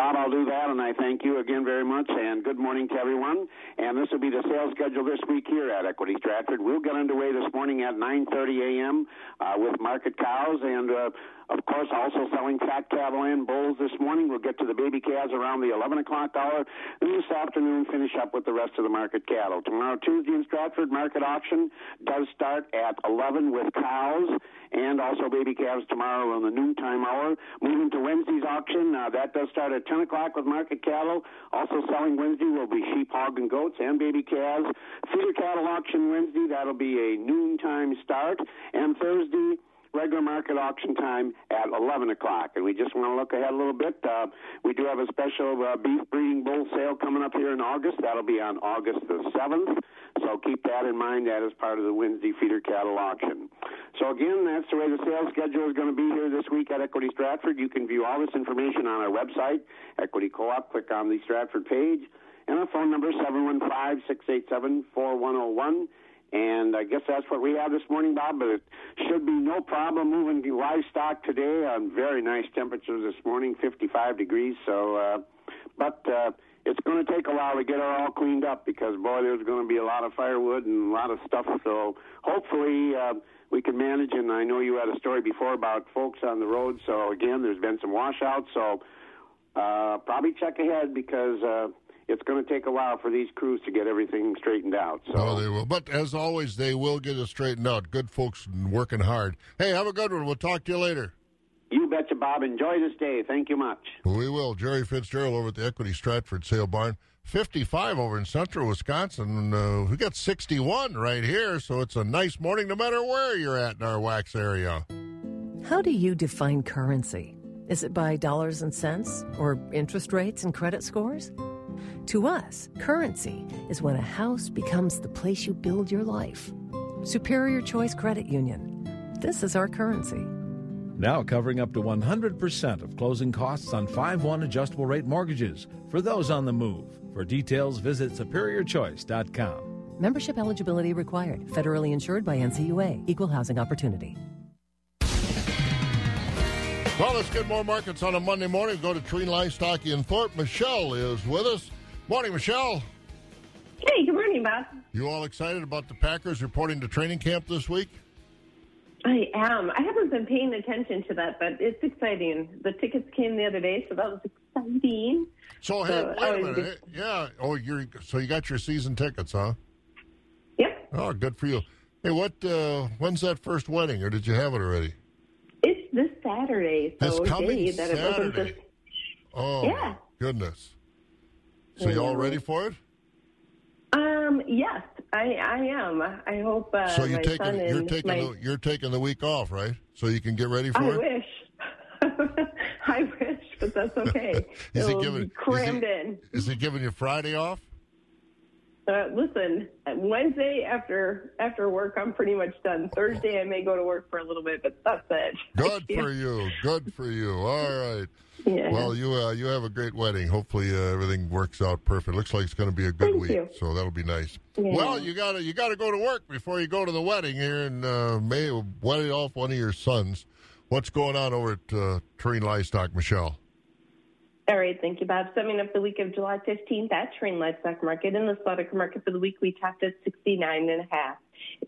Bob, I'll do that, and I thank you again very much, and good morning to everyone. And this will be the sales schedule this week here at Equity Stratford. We'll get underway this morning at 9.30 a.m. Uh, with market cows, and uh, of course also selling fat cattle and bulls this morning. We'll get to the baby calves around the 11 o'clock hour, and this afternoon finish up with the rest of the market cattle. Tomorrow, Tuesday in Stratford, market auction does start at 11 with cows and also baby calves tomorrow on the noontime hour. Moving to Wednesday's auction, uh, that does start at 10 o'clock with market cattle. Also selling Wednesday will be sheep, hog, and goats and baby calves. Feeder cattle auction Wednesday, that'll be a noontime start. And Thursday, regular market auction time at 11 o'clock. And we just want to look ahead a little bit. Uh, we do have a special uh, beef breeding bull sale coming up here in August. That'll be on August the 7th. So keep that in mind. That is part of the Wednesday feeder cattle auction. So again, that's the way the sales schedule is going to be here this week at Equity Stratford. You can view all this information on our website, Equity Co-op. Click on the Stratford page, and our phone number four one zero one. And I guess that's what we have this morning, Bob. But it should be no problem moving livestock today on very nice temperatures this morning, 55 degrees. So, uh, but uh, it's going to take a while to get it all cleaned up because boy, there's going to be a lot of firewood and a lot of stuff. So hopefully. Uh, we can manage. And I know you had a story before about folks on the road. So again, there's been some washouts. So uh, probably check ahead because uh, it's going to take a while for these crews to get everything straightened out. So Oh, they will. But as always, they will get it straightened out. Good folks working hard. Hey, have a good one. We'll talk to you later. you betcha, Bob. Enjoy this day. Thank you much. We will. Jerry Fitzgerald over at the Equity Stratford Sale Barn. 55 over in central Wisconsin. Uh, we got 61 right here, so it's a nice morning no matter where you're at in our wax area. How do you define currency? Is it by dollars and cents or interest rates and credit scores? To us, currency is when a house becomes the place you build your life. Superior Choice Credit Union. This is our currency. Now covering up to 100% of closing costs on 5 1 adjustable rate mortgages for those on the move. For details, visit superiorchoice.com. Membership eligibility required. Federally insured by NCUA. Equal housing opportunity. Well, let's get more markets on a Monday morning. Go to Treen Livestock in Thorpe. Michelle is with us. Morning, Michelle. Hey, good morning, Bob. You all excited about the Packers reporting to training camp this week? I am. I haven't been paying attention to that, but it's exciting. The tickets came the other day, so that was exciting. So, hey, So, wait a minute. Yeah. Oh, you're so you got your season tickets, huh? Yep. Oh, good for you. Hey, what? Uh, when's that first wedding, or did you have it already? Saturday, so This coming day that it wasn't Saturday. just. Oh, Yeah. goodness. So you all ready for it? Um. Yes, I I am. I hope. Uh, so you're taking you're taking my, the, you're taking the week off, right? So you can get ready for I it. wish. I wish, but that's okay. Is he It'll giving- be is he- crammed in. Is he giving you Friday off? Uh, listen, Wednesday after after work, I'm pretty much done. Thursday, I may go to work for a little bit, but that's it. Good for you. Good for you. All right. Yeah. Well, you uh, you have a great wedding. Hopefully, uh, everything works out perfect. Looks like it's going to be a good Thank week, you. so that'll be nice. Yeah. Well, you gotta you gotta go to work before you go to the wedding here in uh, May. Wedding off one of your sons. What's going on over at uh, Terrain Livestock, Michelle? All right, thank you, Bob. Summing up the week of July 15th at Train Livestock Market. In the slaughter market for the week, we topped at 69 and a half.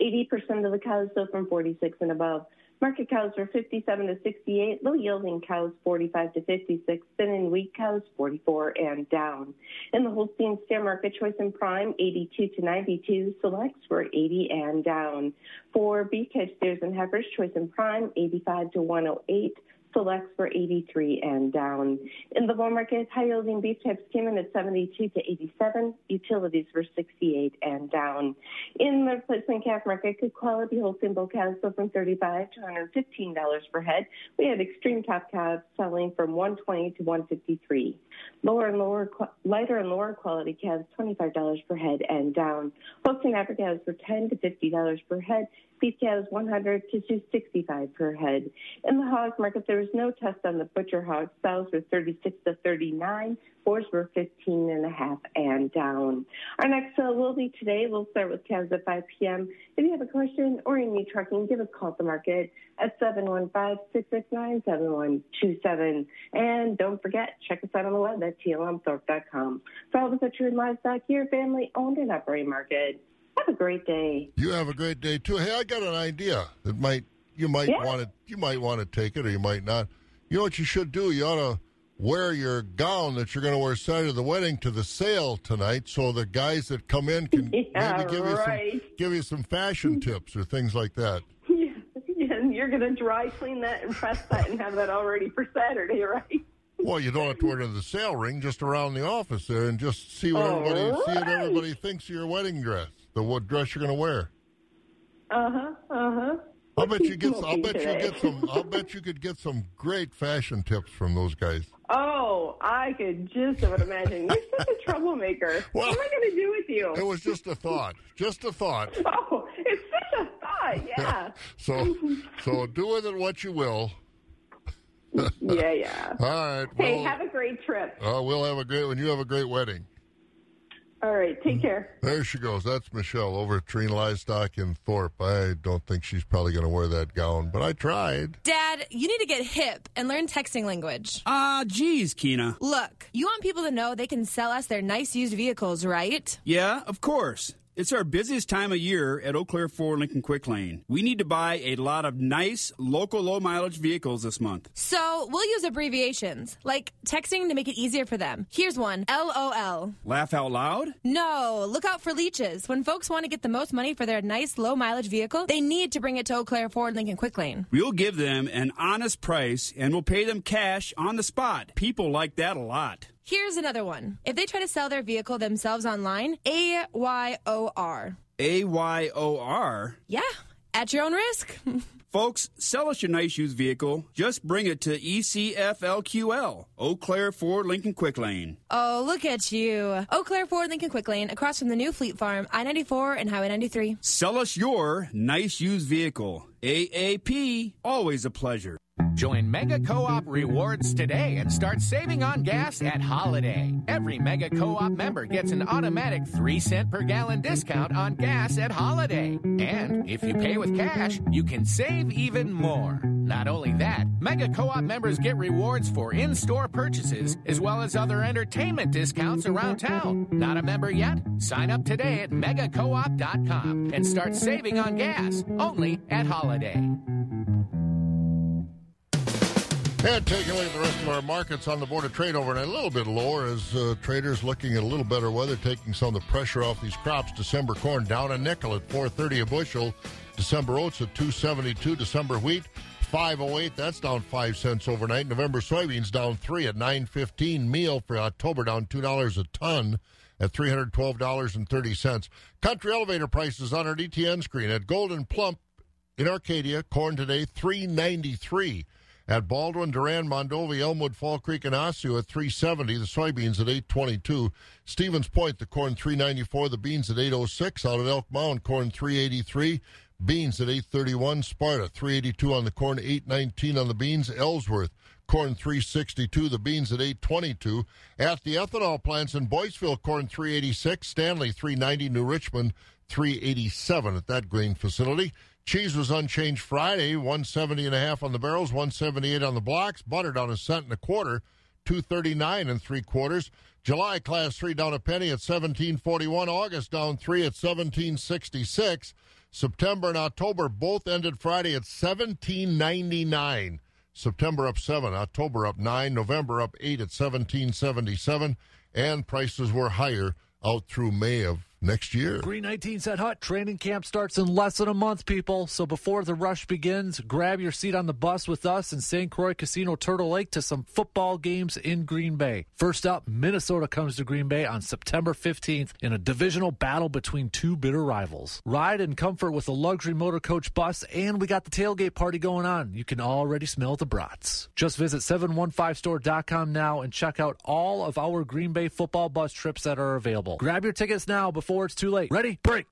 80% of the cows sold from 46 and above. Market cows were 57 to 68, low yielding cows 45 to 56, thin and weak cows 44 and down. In the Holstein steer market, choice and prime 82 to 92, selects were 80 and down. For beef catch steers and heifers, choice and prime 85 to 108, selects were 83 and down. In the bull market, high yielding beef types came in at 72 to 87. Utilities were 68 and down. In the replacement calf market, good quality Holstein bull calves sold from 35 to 115 dollars per head. We had extreme top calves selling from 120 to 153. Lower and lower, lighter and lower quality calves, $25 per head and down. Holstein Africa cows were 10 to $50 per head. Beef cows 100 to 265 per head. In the hog market, there was no test on the butcher hog. Sows were 36 to 39. Boars were 15 and a half and down. Our next sale will be today. We'll start with calves at 5 p.m. If you have a question or you need trucking, give us a call at the market at 715-669-7127. And don't forget, check us out on the web at tlmthorpe.com. For all the butcher and livestock, your family owned and operated market. Have a great day. You have a great day too. Hey, I got an idea that might you might Yeah. want to you might want to take it or you might not. You know what you should do? You ought to wear your gown that you're going to wear Saturday to the wedding to the sale tonight, so the guys that come in can Yeah, maybe give you some give you some fashion tips or things like that. Yeah, and you're going to dry clean that and press that and have that all ready for Saturday, right? Well, you don't have to wear it to the sale ring, just around the office there, and just see what All everybody see oh, what everybody thinks of your wedding dress, the what dress you're going to wear. Uh huh. Uh huh. I'll bet you get. I'll smoking bet you get some. I'll bet you could get some great fashion tips from those guys. Oh, I could just about imagine. You're such a troublemaker. what am I going to do with you? It was just a thought. Just a thought. Oh, it's such a thought. Yeah. so, so do with it what you will. yeah, yeah. All right. Hey, well, have a great trip. uh, we'll have a great one. You have a great wedding. All right. Take care. There she goes. That's Michelle over at Treen Livestock in Thorpe. I don't think she's probably going to wear that gown, but I tried. Dad, you need to get hip and learn texting language. Ah, geez, Kina. Look, you want people to know they can sell us their nice used vehicles, right? Yeah, of course. It's our busiest time of year at Eau Claire Ford Lincoln Quick Lane. We need to buy a lot of nice, local, low mileage vehicles this month. So we'll use abbreviations, like texting to make it easier for them. Here's one LOL. Laugh out loud? No, look out for leeches. When folks want to get the most money for their nice, low mileage vehicle, they need to bring it to Eau Claire Ford Lincoln Quick Lane. We'll give them an honest price and we'll pay them cash on the spot. People like that a lot. Here's another one. If they try to sell their vehicle themselves online, A Y O R. A Y O R? Yeah, at your own risk. Folks, sell us your nice used vehicle. Just bring it to E ECFLQL, Eau Claire Ford Lincoln Quick Lane. oh, look at you. Eau Claire Ford Lincoln Quick Lane, across from the new Fleet Farm, I 94 and Highway 93. Sell us your nice used vehicle. AAP, always a pleasure. Join Mega Co-op Rewards today and start saving on gas at Holiday. Every Mega Co-op member gets an automatic 3 cent per gallon discount on gas at Holiday. And if you pay with cash, you can save even more. Not only that, Mega Co-op members get rewards for in-store purchases as well as other entertainment discounts around town. Not a member yet? Sign up today at megacoop.com and start saving on gas only at Holiday. And taking a look at the rest of our markets on the Board of Trade overnight, a little bit lower as uh, traders looking at a little better weather, taking some of the pressure off these crops. December corn down a nickel at 4.30 a bushel. December oats at 2.72. December wheat 5.08. That's down five cents overnight. November soybeans down three at 9.15. Meal for October down two dollars a ton at $312.30. Country elevator prices on our DTN screen at Gold'n Plump in Arcadia. Corn today 393. At Baldwin, Durand, Mondovi, Elmwood, Fall Creek, and Osseo at 370. The soybeans at 822. Stevens Point, the corn 394. The beans at 806. Out at Elk Mound, corn 383. Beans at 831. Sparta 382 on the corn, 819 on the beans. Ellsworth corn 362. The beans at 822. At the ethanol plants in Boyceville, corn 386. Stanley 390. New Richmond 387 at that grain facility. Cheese was unchanged Friday, 170 and a half on the barrels, 178 on the blocks. Butter down a cent and a quarter, 239 and three quarters. July class three down a penny at 1741. August down three at 1766. September and October both ended Friday at 1799. September up seven, October up nine, November up eight at 1777, and prices were higher out through May of next year. Green 19's at Hut. Training camp starts in less than a month, people. So before the rush begins, grab your seat on the bus with us in St. Croix Casino Turtle Lake to some football games in Green Bay. First up, Minnesota comes to Green Bay on September 15th in a divisional battle between two bitter rivals. Ride in comfort with a luxury motor coach bus, and we got the tailgate party going on. You can already smell the brats. Just visit 715store.com now and check out all of our Green Bay football bus trips that are available. Grab your tickets now before it's too late. Ready? Break.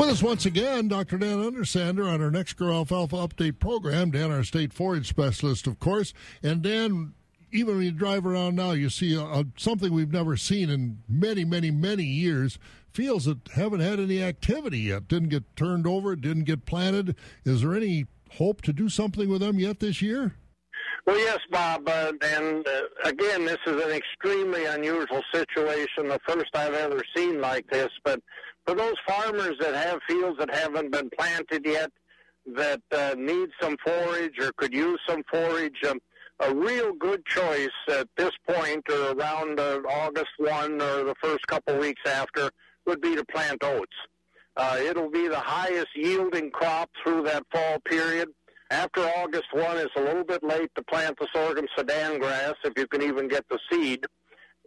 With us once again, Dr. Dan Undersander on our next Grow Alfalfa Update program. Dan, our state forage specialist, of course. And Dan, even when you drive around now, you see a, a, something we've never seen in many, many, many years. Fields that haven't had any activity yet, didn't get turned over, didn't get planted. Is there any hope to do something with them yet this year? Well, yes, Bob, uh, and uh, again, this is an extremely unusual situation, the first I've ever seen like this. But for those farmers that have fields that haven't been planted yet, that uh, need some forage or could use some forage, um, a real good choice at this point or around uh, August 1 or the first couple weeks after would be to plant oats. Uh, it'll be the highest yielding crop through that fall period. After August 1, it's a little bit late to plant the sorghum sudan grass, if you can even get the seed,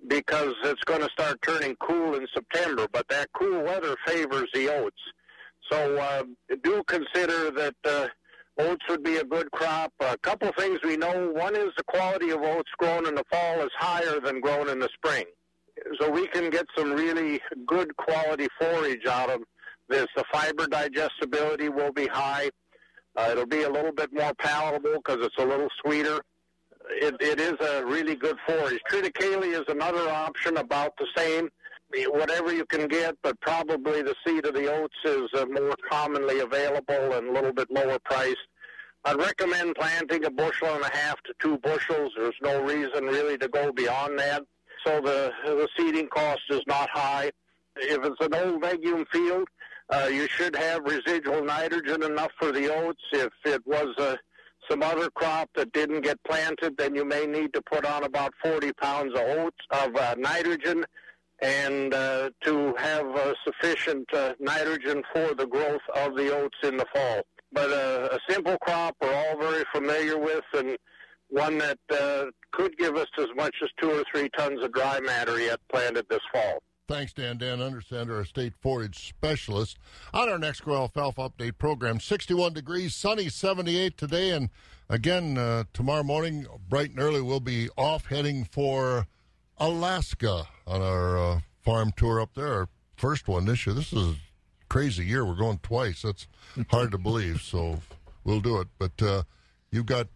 because it's going to start turning cool in September. But that cool weather favors the oats. So uh, do consider that uh, oats would be a good crop. A couple things we know. One is the quality of oats grown in the fall is higher than grown in the spring. so we can get some really good quality forage out of this. The fiber digestibility will be high. Uh, it'll be a little bit more palatable because it's a little sweeter. It, it is a really good forage. Triticale is another option, about the same. Whatever you can get, but probably the seed of the oats is uh, more commonly available and a little bit lower priced. I'd recommend planting a bushel and a half to two bushels. There's no reason really to go beyond that. So the the seeding cost is not high. If it's an old legume field, uh, you should have residual nitrogen enough for the oats. If it was uh, some other crop that didn't get planted, then you may need to put on about 40 pounds of oats of uh, nitrogen and uh, to have uh, sufficient uh, nitrogen for the growth of the oats in the fall. But uh, a simple crop we're all very familiar with and one that uh, could give us as much as two or three tons of dry matter yet planted this fall. Thanks, Dan. Dan Undersander, our state forage specialist. On our next Grow Alfalfa Update program, 61 degrees, sunny 78 today. And again, uh, tomorrow morning, bright and early, we'll be off heading for Alaska on our uh, farm tour up there. Our first one this year. This is a crazy year. We're going twice. That's hard to believe. So we'll do it. But uh, you've got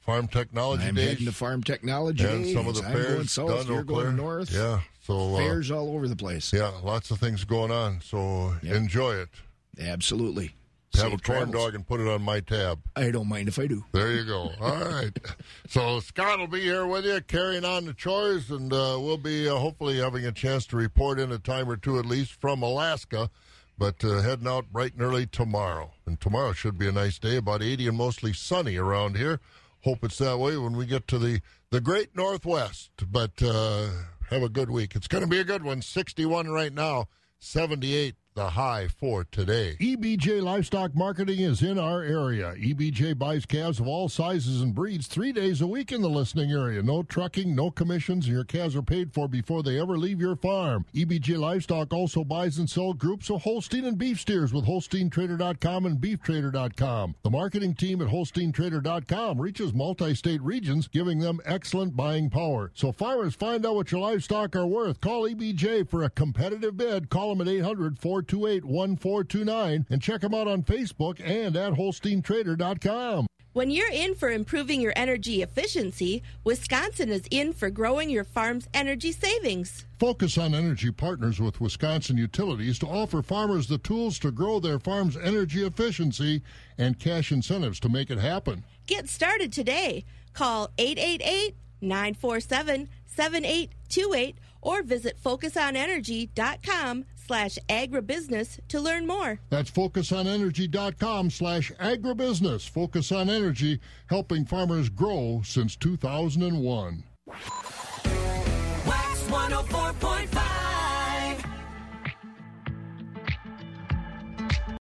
farm technology I'm days. heading to farm technology and some of the I'm fairs going south. done You're going north. Yeah. So uh, Fairs all over the place. Yeah, lots of things going on. So enjoy it. Absolutely. Have Safe a corn dog and put it on my tab. I don't mind if I do. There you go. All right. So Scott will be here with you, carrying on the chores, and uh, we'll be uh, hopefully having a chance to report in a time or two at least from Alaska. But uh, heading out bright and early tomorrow, and tomorrow should be a nice day, about 80 and mostly sunny around here. Hope it's that way when we get to the the Great Northwest. But uh, have a good week. It's going to be a good one. 61 right now, 78 the high for today. EBJ Livestock Marketing is in our area. EBJ buys calves of all sizes and breeds three days a week in the listening area. No trucking, no commissions, and your calves are paid for before they ever leave your farm. EBJ Livestock also buys and sells groups of Holstein and beef steers with HolsteinTrader.com and BeefTrader.com. The marketing team at HolsteinTrader.com reaches multi-state regions, giving them excellent buying power. So farmers, find out what your livestock are worth. Call EBJ for a competitive bid. Call them at 800 428 1429 and check them out on Facebook and at HolsteinTrader.com. When you're in for improving your energy efficiency, Wisconsin is in for growing your farm's energy savings. Focus on Energy partners with Wisconsin Utilities to offer farmers the tools to grow their farm's energy efficiency and cash incentives to make it happen. Get started today. Call 888 947 7828 or visit focusonenergy.com slash agribusiness to learn more. That's focusonenergy.com slash agribusiness. Focus on Energy, helping farmers grow since 2001. Wax 104